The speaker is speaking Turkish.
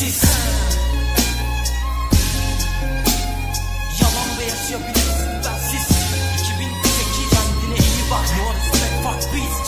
siz Yalan da yaşayabilirsin bensiz 2008 kendine iyi bak. Yoğun istek fuck biz